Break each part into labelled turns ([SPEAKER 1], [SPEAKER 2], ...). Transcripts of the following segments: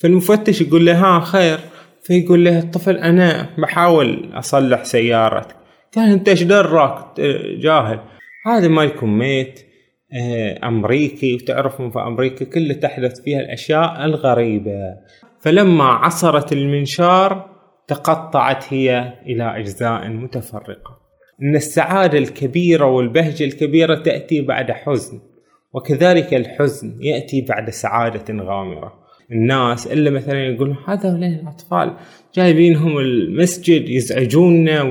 [SPEAKER 1] فالمفتش يقول له ها خير. فيقول له الطفل أنا بحاول أصلح سيارتك. قال أنت إيش درك؟ جاهل. هذا مالكم ميت آه، أمريكي وتعرفون في أمريكا كله تحدث فيها الأشياء الغريبة. فلما عصرت المنشار تقطعت هي إلى أجزاء متفرقة. إن السعادة الكبيرة والبهجة الكبيرة تأتي بعد حزن وكذلك الحزن يأتي بعد سعادة غامرة. الناس إلا مثلا يقولون هذا الأطفال جايبينهم المسجد يزعجوننا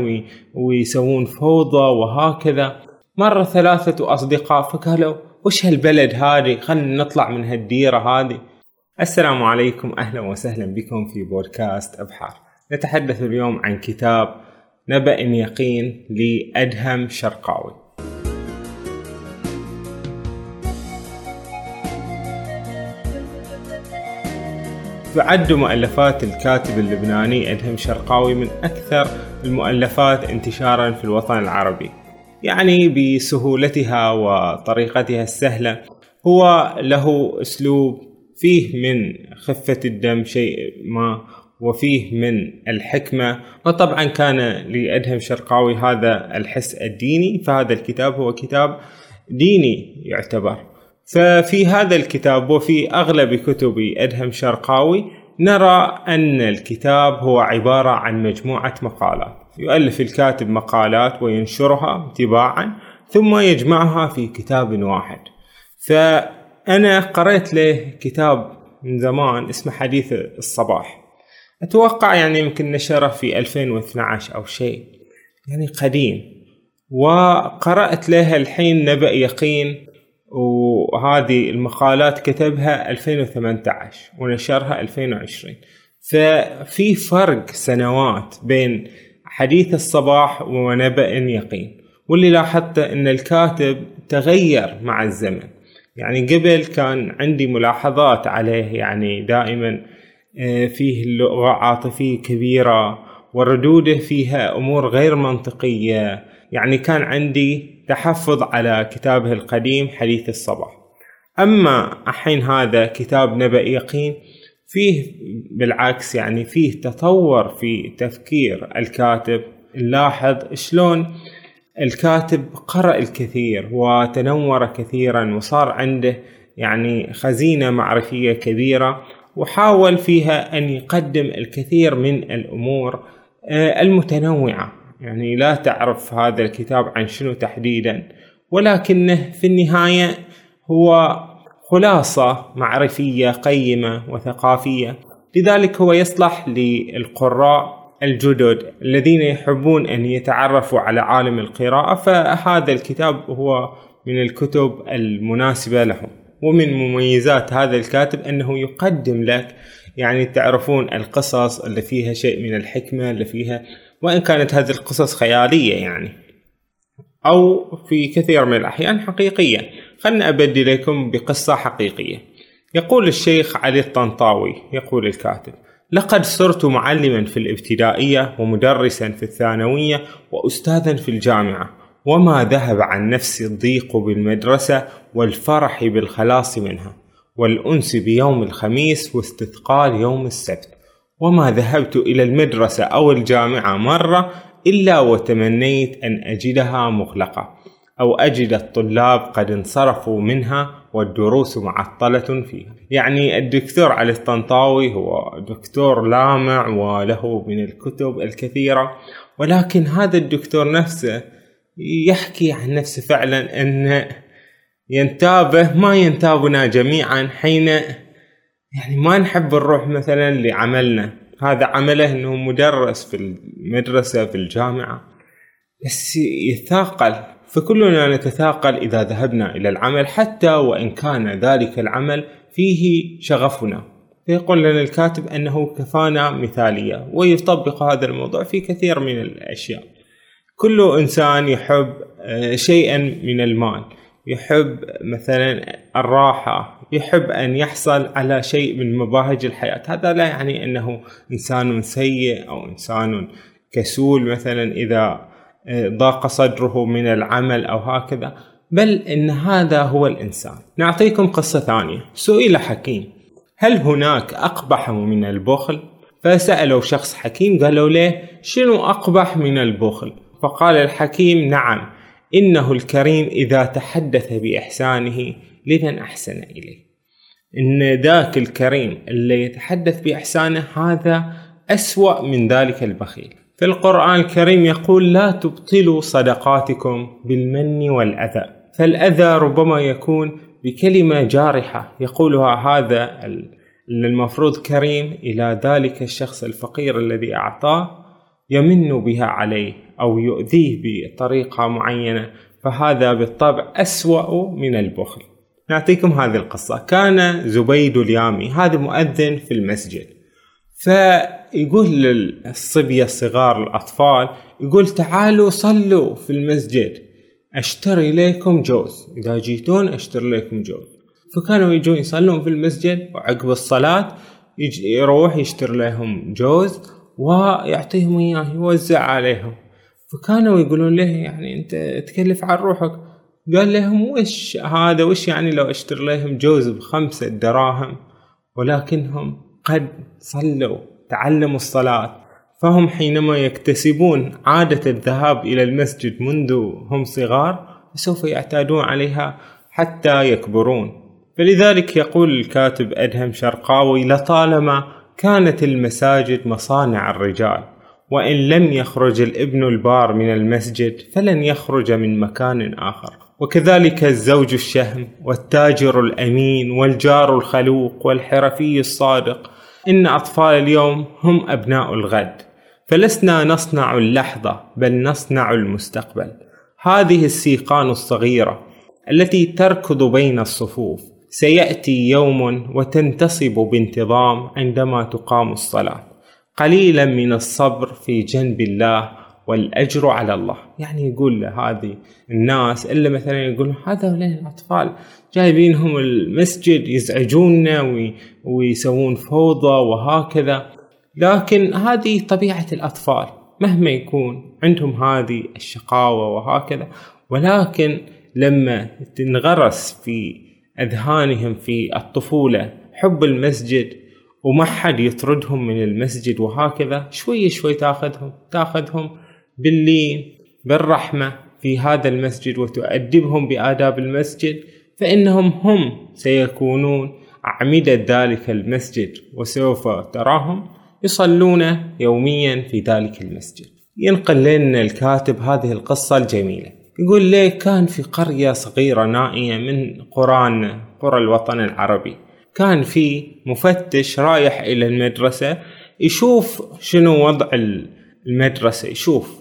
[SPEAKER 1] ويسوون فوضى وهكذا. مرة ثلاثة أصدقاء فقالوا وش هالبلد هذه؟ خلنا نطلع من هالديرة هذه. السلام عليكم أهلا وسهلا بكم في بودكاست أبحار. نتحدث اليوم عن كتاب نبأ يقين لأدهم شرقاوي. تعد مؤلفات الكاتب اللبناني أدهم شرقاوي من أكثر المؤلفات انتشارا في الوطن العربي. يعني بسهولتها وطريقتها السهلة هو له أسلوب فيه من خفة الدم شيء ما وفيه من الحكمة. وطبعا كان لأدهم شرقاوي هذا الحس الديني فهذا الكتاب هو كتاب ديني يعتبر. ففي هذا الكتاب وفي أغلب كتب أدهم شرقاوي نرى أن الكتاب هو عبارة عن مجموعة مقالات. يؤلف الكاتب مقالات وينشرها تباعا ثم يجمعها في كتاب واحد. فأنا قرأت له كتاب من زمان اسمه حديث الصباح. أتوقع يعني يمكن نشره في 2012 أو شيء. يعني قديم. وقرأت له الحين نبأ يقين وهذه المقالات كتبها 2018 ونشرها 2020 ففي فرق سنوات بين حديث الصباح ونبأ يقين واللي لاحظت إن الكاتب تغير مع الزمن. يعني قبل كان عندي ملاحظات عليه يعني دائما آه، فيه لغة عاطفية كبيرة وردوده فيها أمور غير منطقية. يعني كان عندي تحفظ على كتابه القديم حديث الصباح. أما الحين هذا كتاب نبأ يقين فيه بالعكس يعني فيه تطور في تفكير الكاتب. نلاحظ شلون الكاتب قرأ الكثير وتنور كثيرا وصار عنده يعني خزينة معرفية كبيرة وحاول فيها أن يقدم الكثير من الأمور آه، المتنوعة. يعني لا تعرف هذا الكتاب عن شنو تحديدا ولكنه في النهاية هو خلاصة معرفية قيمة وثقافية. لذلك هو يصلح للقراء الجدد الذين يحبون أن يتعرفوا على عالم القراءة فهذا الكتاب هو من الكتب المناسبة لهم. ومن مميزات هذا الكاتب أنه يقدم لك يعني تعرفون القصص اللي فيها شيء من الحكمة اللي فيها وإن كانت هذه القصص خيالية يعني. أو في كثير من الأحيان حقيقية. خلنا أبدي لكم بقصة حقيقية. يقول الشيخ علي الطنطاوي يقول الكاتب لقد صرت معلما في الابتدائية ومدرسا في الثانوية وأستاذا في الجامعة. وما ذهب عن نفسي الضيق بالمدرسة والفرح بالخلاص منها. والأنس بيوم الخميس واستثقال يوم السبت. وما ذهبت إلى المدرسة أو الجامعة مرة إلا وتمنيت أن أجدها مغلقة أو أجد الطلاب قد انصرفوا منها والدروس معطلة فيها. يعني الدكتور علي الطنطاوي هو دكتور لامع وله من الكتب الكثيرة ولكن هذا الدكتور نفسه يحكي عن نفسه فعلا أن ينتابه ما ينتابنا جميعا حين يعني ما نحب نروح مثلا لعملنا. هذا عمله إنه مدرس في المدرسة في الجامعة. بس يتثاقل. فكلنا نتثاقل إذا ذهبنا إلى العمل حتى وإن كان ذلك العمل فيه شغفنا. فيقول لنا الكاتب أنه كفانا مثالية ويطبق هذا الموضوع في كثير من الأشياء. كل إنسان يحب آه، شيئا من المال. يحب مثلا الراحة يحب أن يحصل على شيء من مباهج الحياة هذا لا يعني أنه إنسان سيء أو إنسان كسول مثلا إذا ضاق صدره من العمل أو هكذا بل إن هذا هو الإنسان نعطيكم قصة ثانية سئل حكيم هل هناك أقبح من البخل؟ فسألوا شخص حكيم قالوا له شنو أقبح من البخل؟ فقال الحكيم نعم إنه الكريم إذا تحدث بإحسانه لمن أحسن إليه. إن ذاك الكريم اللي يتحدث بإحسانه هذا أسوأ من ذلك البخيل. في القرآن الكريم يقول لا تبطلوا صدقاتكم بالمن والأذى. فالأذى ربما يكون بكلمة جارحة يقولها هذا المفروض كريم إلى ذلك الشخص الفقير الذي أعطاه يمن بها عليه أو يؤذيه بطريقة معينة فهذا بالطبع أسوأ من البخل. نعطيكم هذه القصة. كان زبيد اليامي هذا مؤذن في المسجد فيقول للصبية الصغار الأطفال يقول تعالوا صلوا في المسجد أشتري لكم جوز إذا جيتون أشتري لكم جوز. فكانوا يجون يصلون في المسجد وعقب الصلاة يروح يشتري لهم جوز ويعطيهم إياه يوزع عليهم. فكانوا يقولون له يعني أنت تكلف عن روحك. قال لهم وش هذا؟ وش يعني لو أشتري لهم جوز بخمسة دراهم؟ ولكنهم قد صلوا تعلموا الصلاة. فهم حينما يكتسبون عادة الذهاب إلى المسجد منذ هم صغار سوف يعتادون عليها حتى يكبرون. فلذلك يقول الكاتب أدهم شرقاوي لطالما كانت المساجد مصانع الرجال وإن لم يخرج الابن البار من المسجد فلن يخرج من مكان آخر. وكذلك الزوج الشهم والتاجر الأمين والجار الخلوق والحرفي الصادق إن أطفال اليوم هم أبناء الغد. فلسنا نصنع اللحظة بل نصنع المستقبل. هذه السيقان الصغيرة التي تركض بين الصفوف. سيأتي يوم وتنتصب بانتظام عندما تقام الصلاة. قليلا من الصبر في جنب الله والأجر على الله. يعني يقول لهذه الناس إلا مثلا يقول هذا الأطفال جايبينهم المسجد يزعجوننا ويسوون فوضى وهكذا. لكن هذه طبيعة الأطفال. مهما يكون عندهم هذه الشقاوة وهكذا. ولكن لما تنغرس في أذهانهم في الطفولة حب المسجد وما حد يطردهم من المسجد وهكذا. شوي شوي تاخذهم تاخذهم باللين بالرحمة في هذا المسجد وتؤدبهم بآداب المسجد فإنهم هم سيكونون أعمدة ذلك المسجد. وسوف تراهم يصلون يوميا في ذلك المسجد. ينقل لنا الكاتب هذه القصة الجميلة. يقول ليه كان في قرية صغيرة نائية من قرانا قرى الوطن العربي. كان في مفتش رايح إلى المدرسة يشوف شنو وضع المدرسة يشوف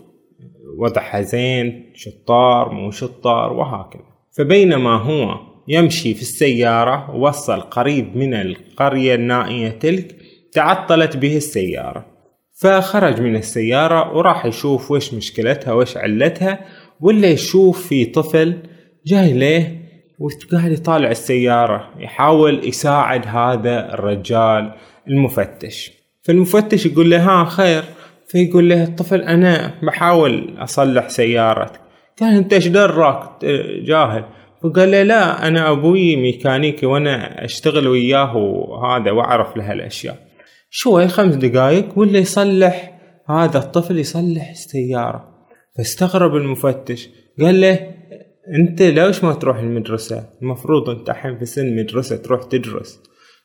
[SPEAKER 1] وضعها زين شطار مو شطار وهكذا. فبينما هو يمشي في السيارة وصل قريب من القرية النائية تلك تعطلت به السيارة. فخرج من السيارة وراح يشوف وش مشكلتها وش علتها ولا يشوف في طفل جاي ليه وقاعد يطالع السيارة يحاول يساعد هذا الرجال المفتش. فالمفتش يقول له ها خير. فيقول له الطفل أنا بحاول أصلح سيارتك. قال أنت إيش درك؟ جاهل. فقال له لا أنا أبوي ميكانيكي وأنا أشتغل وياه وهذا وأعرف له الاشياء شوي خمس دقايق ولا يصلح هذا الطفل يصلح السيارة. فاستغرب المفتش. قال له أنت ليش ما تروح المدرسة؟ المفروض أنت الحين في سن مدرسة تروح تدرس.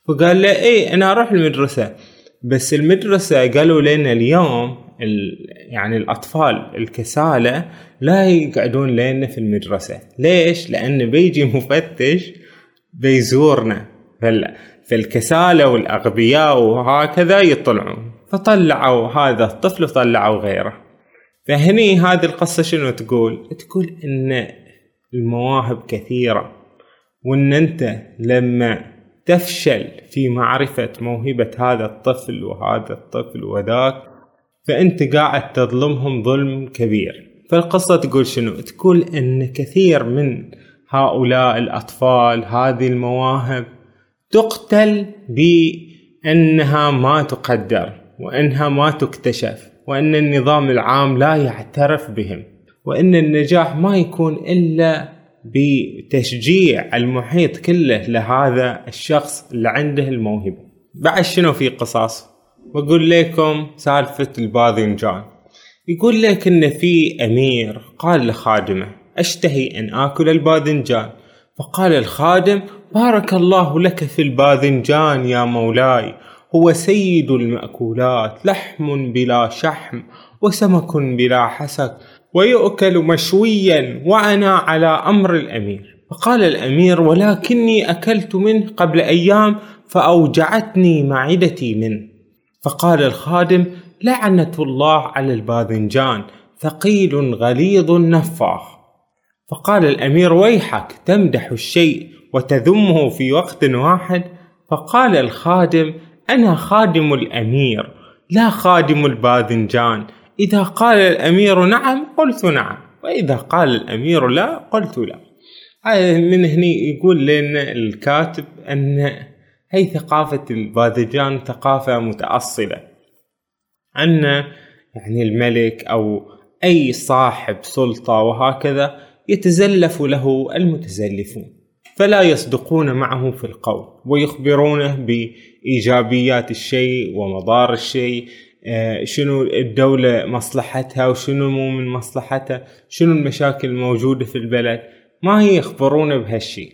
[SPEAKER 1] فقال له إيه أنا أروح المدرسة. بس المدرسة قالوا لنا اليوم يعني الأطفال الكسالى لا يقعدون لنا في المدرسة. ليش؟ لأن بيجي مفتش بيزورنا. فالكسالى والأغبياء وهكذا يطلعون. فطلعوا هذا الطفل وطلعوا غيره. فهني هذه القصة شنو تقول؟ تقول إن المواهب كثيرة وإن أنت لما تفشل في معرفة موهبة هذا الطفل وهذا الطفل وذاك فأنت قاعد تظلمهم ظلم كبير. فالقصة تقول شنو؟ تقول أن كثير من هؤلاء الأطفال هذه المواهب تقتل بأنها ما تقدر وأنها ما تكتشف. وأن النظام العام لا يعترف بهم وأن النجاح ما يكون إلا بتشجيع المحيط كله لهذا الشخص اللي عنده الموهبة. بعد شنو في قصص بقول لكم سالفة الباذنجان يقول لك إن في أمير قال لخادمه أشتهي أن آكل الباذنجان فقال الخادم بارك الله لك في الباذنجان يا مولاي. هو سيد المأكولات لحم بلا شحم وسمك بلا حسك ويؤكل مشويا وأنا على أمر الأمير. فقال الأمير ولكني أكلت منه قبل أيام فأوجعتني معدتي منه. فقال الخادم لعنة الله على الباذنجان ثقيل غليظ نفاخ. فقال الأمير ويحك تمدح الشيء وتذمه في وقت واحد. فقال الخادم أنا خادم الأمير لا خادم الباذنجان. إذا قال الأمير نعم قلت نعم. وإذا قال الأمير لا قلت لا. من هني يقول لنا الكاتب أن هي ثقافة الباذنجان ثقافة متأصلة. أن يعني الملك أو أي صاحب سلطة وهكذا يتزلف له المتزلفون فلا يصدقون معه في القول ويخبرونه بإيجابيات الشيء ومضار الشيء آه، شنو الدولة مصلحتها وشنو مو من مصلحتها شنو المشاكل الموجودة في البلد ما هي يخبرونه بهالشيء.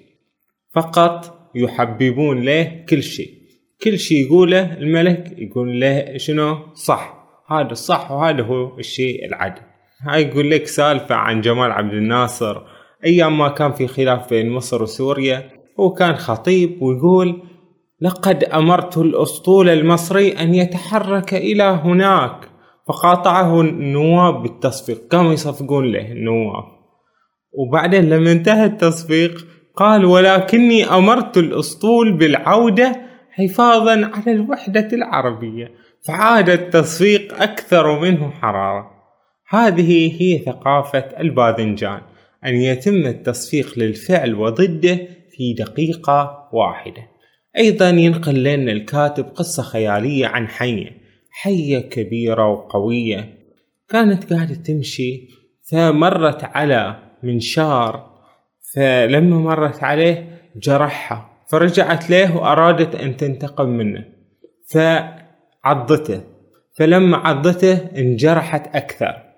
[SPEAKER 1] فقط يحببون له كل شيء. كل شيء يقوله الملك يقول له شنو؟ صح. هذا الصح وهذا هو الشيء العدل. هاي يقول لك سالفة عن جمال عبد الناصر أيام ما كان في خلاف بين مصر وسوريا هو كان خطيب ويقول لقد أمرت الأسطول المصري أن يتحرك إلى هناك. فقاطعه النواب بالتصفيق. كانوا يصفقون له النواب؟ وبعدين لما انتهى التصفيق قال ولكني أمرت الأسطول بالعودة حفاظا على الوحدة العربية فعاد التصفيق أكثر منه حرارة. هذه هي ثقافة الباذنجان أن يتم التصفيق للفعل وضده في دقيقة واحدة. أيضا ينقل لنا الكاتب قصة خيالية عن حية حية كبيرة وقوية كانت قاعدة تمشي فمرت على منشار فلما مرت عليه جرحها فرجعت له وأرادت أن تنتقم منه فعضته فلما عضته انجرحت أكثر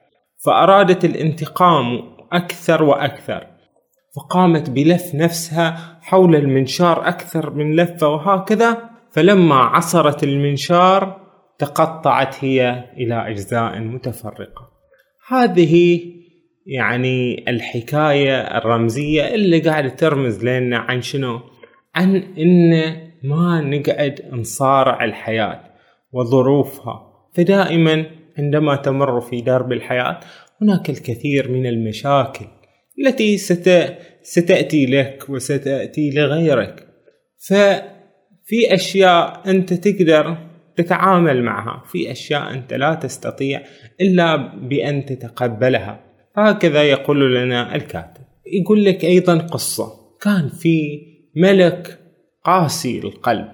[SPEAKER 1] فأرادت الانتقام أكثر وأكثر. فقامت بلف نفسها حول المنشار أكثر من لفة وهكذا فلما عصرت المنشار تقطعت هي إلى أجزاء متفرقة. هذه يعني الحكاية الرمزية اللي قاعدة ترمز لنا عن شنو؟ عن إن ما نقعد نصارع الحياة وظروفها. فدائما عندما تمر في درب الحياة هناك الكثير من المشاكل. التي ست... ستأتي لك وستأتي لغيرك. ففي أشياء أنت تقدر تتعامل معها. في أشياء أنت لا تستطيع إلا بأن تتقبلها. هكذا يقول لنا الكاتب. يقول لك أيضا قصة. كان في ملك قاسي القلب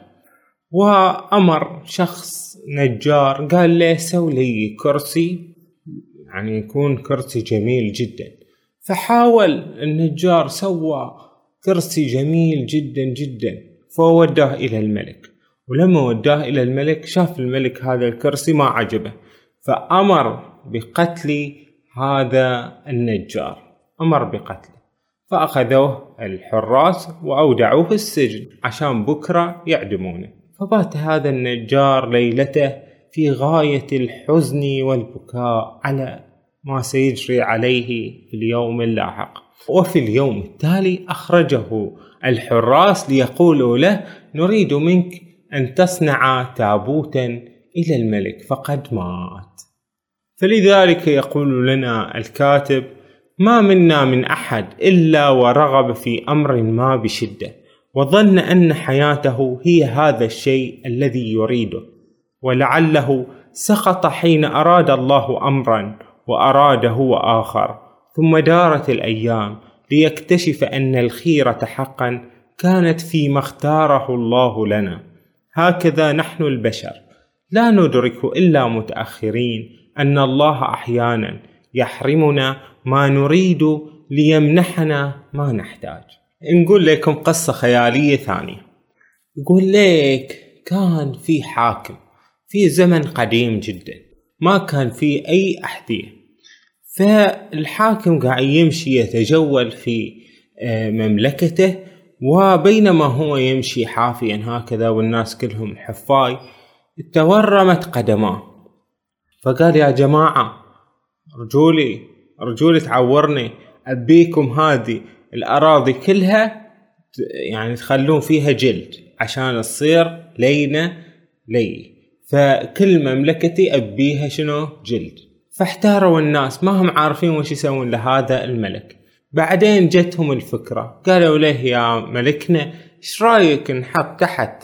[SPEAKER 1] وأمر شخص نجار قال له سوي لي كرسي يعني يكون كرسي جميل جدا. فحاول النجار سوى كرسي جميل جدا جدا فوداه إلى الملك. ولما وداه إلى الملك شاف الملك هذا الكرسي ما عجبه فأمر بقتل هذا النجار. أمر بقتله فأخذوه الحراس وأودعوه في السجن عشان بكرة يعدمونه. فبات هذا النجار ليلته في غاية الحزن والبكاء على ما سيجري عليه في اليوم اللاحق. وفي اليوم التالي أخرجه الحراس ليقولوا له نريد منك أن تصنع تابوتا إلى الملك فقد مات. فلذلك يقول لنا الكاتب ما منا من أحد إلا ورغب في أمر ما بشدة وظن أن حياته هي هذا الشيء الذي يريده ولعله سقط حين أراد الله أمرا وأراد هو آخر ثم دارت الأيام ليكتشف أن الخيرة حقا كانت فيما اختاره الله لنا. هكذا نحن البشر. لا ندرك إلا متأخرين أن الله أحيانا يحرمنا ما نريد ليمنحنا ما نحتاج. نقول لكم قصة خيالية ثانية. يقول لك كان في حاكم في زمن قديم جدا. ما كان في أي أحذية. فالحاكم قاعد يمشي يتجول في آه، مملكته وبينما هو يمشي حافيا هكذا والناس كلهم حفاي تورمت قدماه. فقال يا جماعة رجولي رجولي تعورني أبيكم هذه الأراضي كلها يعني تخلون فيها جلد عشان تصير لينة لي. فكل مملكتي أبيها شنو؟ جلد. فاحتاروا الناس ما هم عارفين وش يسوون لهذا الملك. بعدين جتهم الفكرة قالوا له يا ملكنا إيش رأيك نحط تحت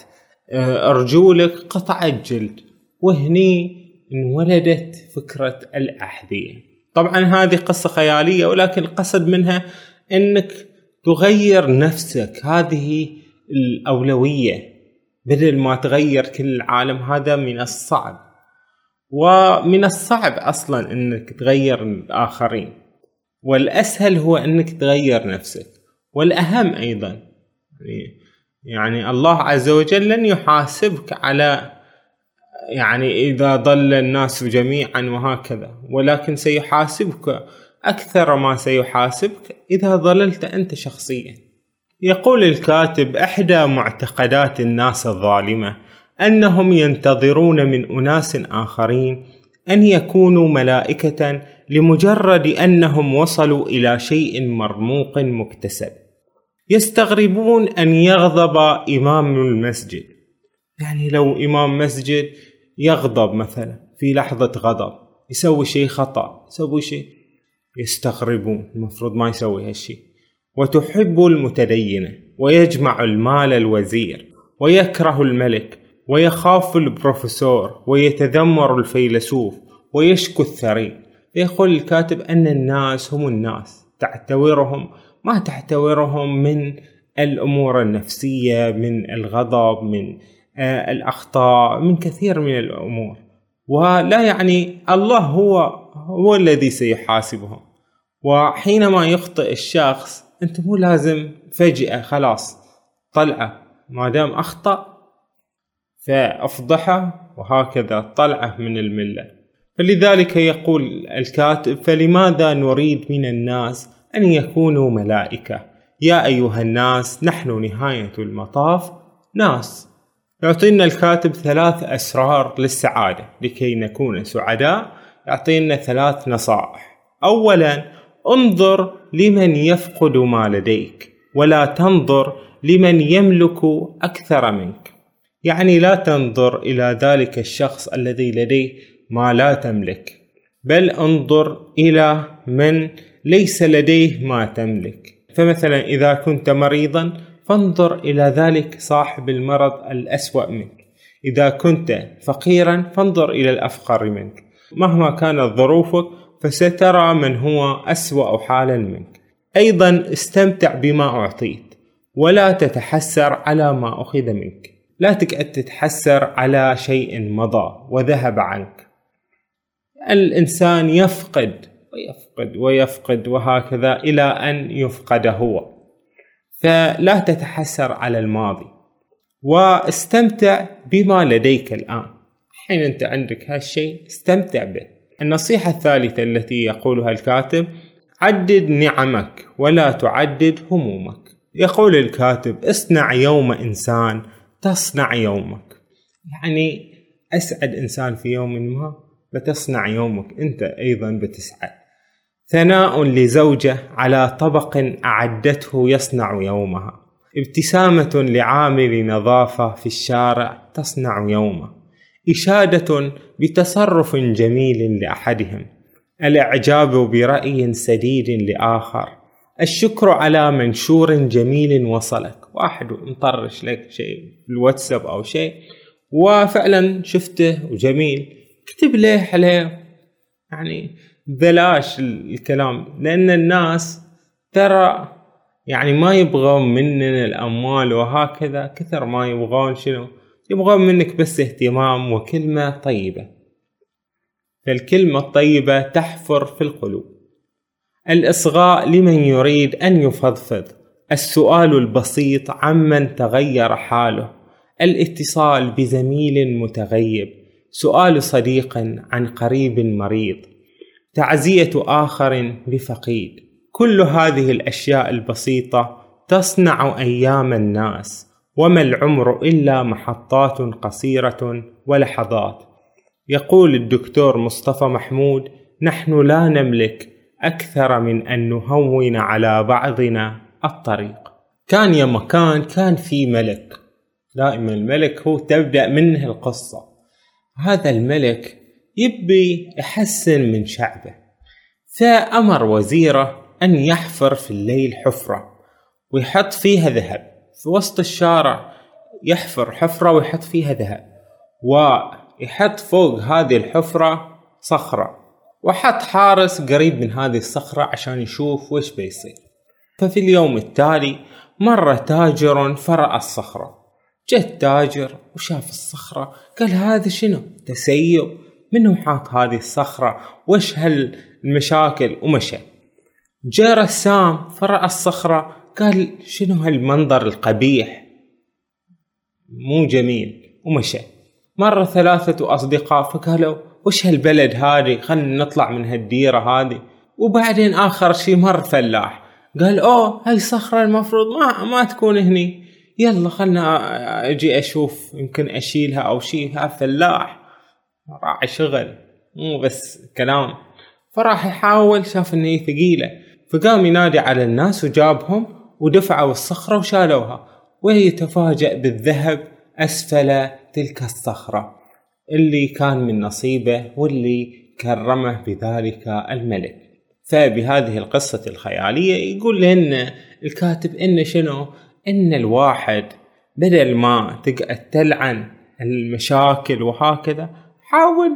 [SPEAKER 1] آه، أرجولك قطعة جلد وهني انولدت فكرة الأحذية. طبعا هذه قصة خيالية ولكن القصد منها إنك تغير نفسك. هذه الأولوية بدل ما تغير كل العالم هذا من الصعب. ومن الصعب أصلا أنك تغير الآخرين. والأسهل هو أنك تغير نفسك. والأهم أيضا يعني, يعني الله عز وجل لن يحاسبك على يعني إذا ضل الناس جميعا وهكذا ولكن سيحاسبك أكثر ما سيحاسبك إذا ضللت أنت شخصيا. يقول الكاتب إحدى معتقدات الناس الظالمة أنهم ينتظرون من أناس آخرين أن يكونوا ملائكة لمجرد أنهم وصلوا إلى شيء مرموق مكتسب. يستغربون أن يغضب إمام المسجد. يعني لو إمام مسجد يغضب مثلا في لحظة غضب يسوي شيء خطأ يسوي شيء. يستغربون المفروض ما يسوي هالشيء. وتحب المتدينة ويجمع المال الوزير ويكره الملك. ويخاف البروفيسور ويتذمر الفيلسوف ويشكو الثري. يقول الكاتب أن الناس هم الناس تعتبرهم ما تعتبرهم من الأمور النفسية من الغضب من آه، الأخطاء من كثير من الأمور. ولا يعني الله هو هو الذي سيحاسبهم. وحينما يخطئ الشخص أنت مو لازم فجأة خلاص طلعة ما دام أخطأ فأفضحه وهكذا طلعه من الملة. فلذلك يقول الكاتب فلماذا نريد من الناس أن يكونوا ملائكة؟ يا أيها الناس نحن نهاية المطاف ناس. يعطينا الكاتب ثلاث أسرار للسعادة لكي نكون سعداء. يعطينا ثلاث نصائح. أولا انظر لمن يفقد ما لديك ولا تنظر لمن يملك أكثر منك. يعني لا تنظر إلى ذلك الشخص الذي لديه ما لا تملك بل انظر إلى من ليس لديه ما تملك. فمثلا إذا كنت مريضا فانظر إلى ذلك صاحب المرض الأسوأ منك. إذا كنت فقيرا فانظر إلى الأفقر منك. مهما كانت ظروفك فسترى من هو أسوأ حالا منك. أيضا استمتع بما أعطيت ولا تتحسر على ما أخذ منك. لا تقعد تتحسر على شيء مضى وذهب عنك. الإنسان يفقد ويفقد ويفقد وهكذا إلى أن يفقد هو. فلا تتحسر على الماضي. واستمتع بما لديك الآن. حين أنت عندك هالشيء استمتع به. النصيحة الثالثة التي يقولها الكاتب عدد نعمك ولا تعدد همومك. يقول الكاتب اصنع يوم إنسان تصنع يومك. يعني أسعد إنسان في يوم ما بتصنع يومك. أنت أيضا بتسعد. ثناء لزوجة على طبق أعدته يصنع يومها. ابتسامة لعامل نظافة في الشارع تصنع يومه. إشادة بتصرف جميل لأحدهم. الإعجاب برأي سديد لآخر. الشكر على منشور جميل وصلك. واحد مطرش لك شيء في الواتساب أو شيء وفعلا شفته وجميل. اكتب له عليه يعني بلاش الكلام لأن الناس ترى يعني ما يبغون مننا الأموال وهكذا كثر ما يبغون شنو؟ يبغون منك بس اهتمام وكلمة طيبة. فالكلمة الطيبة تحفر في القلوب. الإصغاء لمن يريد أن يفضفض. السؤال البسيط عمن تغير حاله. الاتصال بزميل متغيب. سؤال صديق عن قريب مريض. تعزية آخر بفقيد كل هذه الأشياء البسيطة تصنع أيام الناس. وما العمر إلا محطات قصيرة ولحظات. يقول الدكتور مصطفى محمود نحن لا نملك أكثر من أن نهون على بعضنا الطريق. كان يا مكان كان في ملك. دائما الملك هو تبدأ منه القصة. هذا الملك يبي يحسن من شعبه. فأمر وزيره أن يحفر في الليل حفرة ويحط فيها ذهب. في وسط الشارع يحفر حفرة ويحط فيها ذهب. ويحط فوق هذه الحفرة صخرة. وحط حارس قريب من هذه الصخرة عشان يشوف وش بيصير. ففي اليوم التالي مر تاجر فرأى الصخرة. جت تاجر وشاف الصخرة قال هذا شنو؟ تسيب. منو حاط هذه الصخرة؟ وش هالمشاكل ومشى. جاء رسام فرأى الصخرة قال شنو هالمنظر القبيح؟ مو جميل. ومشى. مر ثلاثة أصدقاء فقالوا وش هالبلد هذه خلنا نطلع من هالديرة هذه وبعدين آخر شي مر فلاح. قال أوه هاي صخرة المفروض ما ما تكون هني. يلا خلنا أجي أشوف يمكن أشيلها أو شيء هذا فلاح. راعي شغل. مو بس كلام. فراح يحاول شاف ان هي ثقيلة. فقام ينادي على الناس وجابهم ودفعوا الصخرة وشالوها. وهي تفاجأ بالذهب أسفل تلك الصخرة. اللي كان من نصيبه واللي كرمه بذلك الملك. فبهذه القصة الخيالية يقول لنا الكاتب إن شنو؟ إن الواحد بدل ما تقعد تلعن المشاكل وهكذا حاول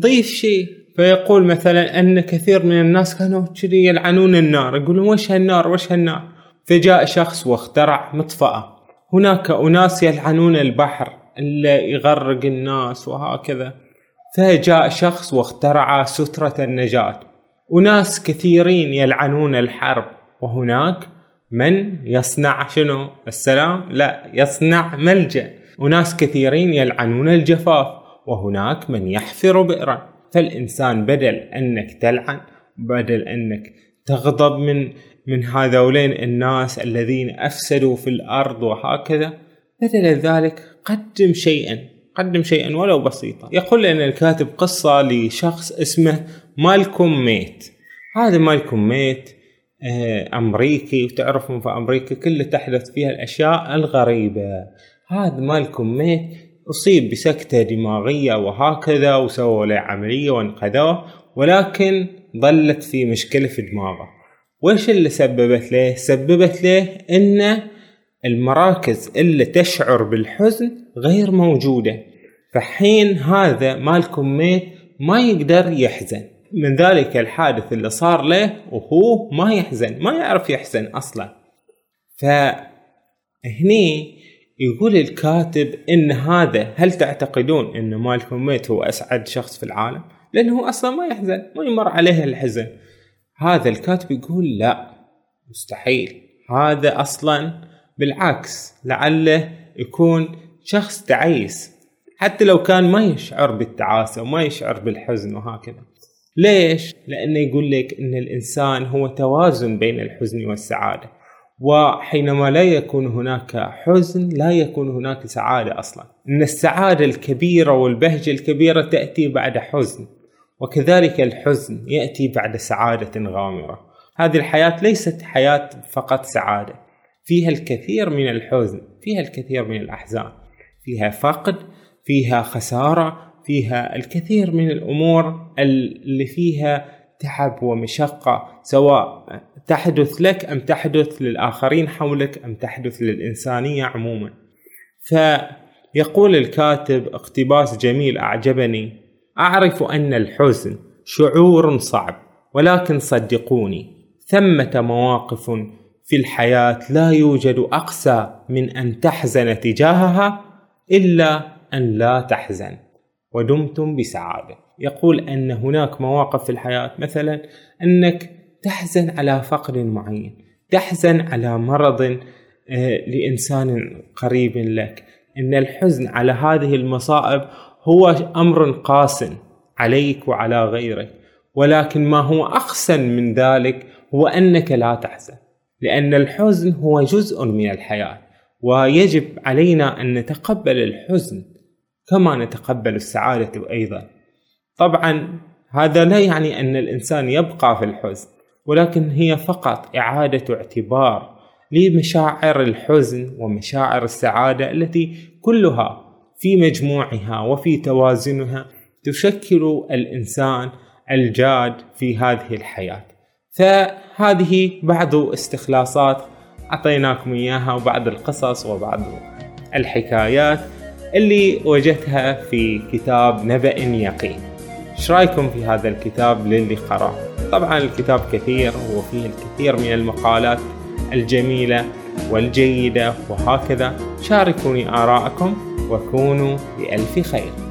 [SPEAKER 1] ضيف شيء. فيقول مثلا أن كثير من الناس كانوا كذي يلعنون النار يقولون وش هالنار؟ وش هالنار؟ فجاء شخص واخترع مطفأة. هناك أناس يلعنون البحر. اللي يغرق الناس وهكذا. فجاء شخص واخترع سترة النجاة. أناس كثيرين يلعنون الحرب. وهناك من يصنع شنو؟ السلام؟ لا يصنع ملجأ. وناس كثيرين يلعنون الجفاف. وهناك من يحفر بئرا. فالإنسان بدل أنك تلعن بدل أنك تغضب من من هذولين الناس الذين أفسدوا في الأرض وهكذا بدل ذلك قدم شيئا قدم شيئا ولو بسيطا. يقول لنا الكاتب قصة لشخص اسمه مالكوم ميت. هذا مالكوم ميت آه، أمريكي وتعرفون في أمريكا كله تحدث فيها الأشياء الغريبة. هذا مالكم ميت أصيب بسكتة دماغية وهكذا وسووا له عملية وانقذوه ولكن ظلت في مشكلة في دماغه. وش اللي سببت له؟ سببت له ان المراكز اللي تشعر بالحزن غير موجودة. فحين هذا مالكم ميت ما يقدر يحزن. من ذلك الحادث اللي صار له وهو ما يحزن ما يعرف يحزن أصلا. فهني يقول الكاتب إن هذا هل تعتقدون إن مالكم ميت هو أسعد شخص في العالم؟ لأنه أصلا ما يحزن ما يمر عليه الحزن. هذا الكاتب يقول لا مستحيل. هذا أصلا بالعكس لعله يكون شخص تعيس. حتى لو كان ما يشعر بالتعاسة وما يشعر بالحزن وهكذا. ليش؟ لأنه يقول لك أن الإنسان هو توازن بين الحزن والسعادة. وحينما لا يكون هناك حزن لا يكون هناك سعادة أصلا. أن السعادة الكبيرة والبهجة الكبيرة تأتي بعد حزن. وكذلك الحزن يأتي بعد سعادة غامرة. هذه الحياة ليست حياة فقط سعادة. فيها الكثير من الحزن فيها الكثير من الأحزان فيها فقد فيها خسارة فيها الكثير من الأمور اللي فيها تعب ومشقة سواء تحدث لك أم تحدث للآخرين حولك أم تحدث للإنسانية عموما. فيقول الكاتب اقتباس جميل أعجبني أعرف أن الحزن شعور صعب ولكن صدقوني ثمة مواقف في الحياة لا يوجد أقسى من أن تحزن تجاهها إلا أن لا تحزن. ودمتم بسعادة. يقول أن هناك مواقف في الحياة مثلا أنك تحزن على فقر معين تحزن على مرض آه، لإنسان قريب لك. إن الحزن على هذه المصائب هو أمر قاس عليك وعلى غيرك. ولكن ما هو احسن من ذلك هو أنك لا تحزن. لأن الحزن هو جزء من الحياة ويجب علينا أن نتقبل الحزن كما نتقبل السعادة أيضا. طبعا هذا لا يعني أن الإنسان يبقى في الحزن ولكن هي فقط إعادة اعتبار لمشاعر الحزن ومشاعر السعادة التي كلها في مجموعها وفي توازنها تشكل الإنسان الجاد في هذه الحياة. فهذه بعض استخلاصات أعطيناكم إياها وبعض القصص وبعض الحكايات اللي وجدتها في كتاب نبأ يقين. إيش رأيكم في هذا الكتاب للي قرأ؟ طبعا الكتاب كثير وفيه الكثير من المقالات الجميلة والجيدة وهكذا. شاركوني آراءكم وكونوا بألف خير.